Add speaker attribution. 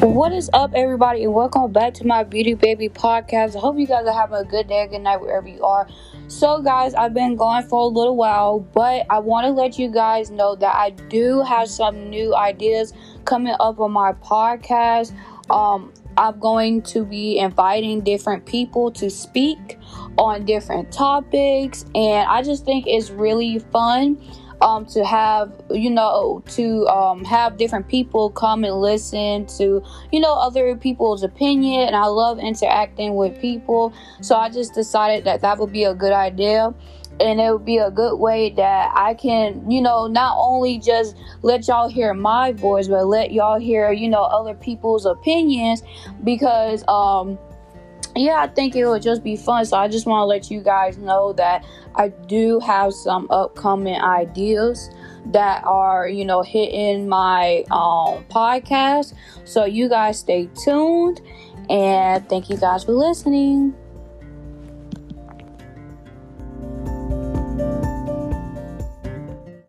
Speaker 1: What is up, everybody, and welcome back to my Beauty Baby podcast. I hope you guys are having a good day, good night, wherever you are. So, guys, I've been gone for a little while, but I want to let you guys know that I do have some new ideas coming up on my podcast. Um, I'm going to be inviting different people to speak on different topics, and I just think it's really fun um, to have you know to um, have different people come and listen to you know other people's opinion. And i love interacting with people. So i just decided that that would be a good idea. And it would be a good way that I can, you know, not only just let y'all hear my voice, but let y'all hear, you know, other people's opinions. Because um yeah, I think it would just be fun. So I just want to let you guys know that I do have some upcoming ideas that are, you know, hitting my um, podcast. So you guys stay tuned and thank you guys for listening.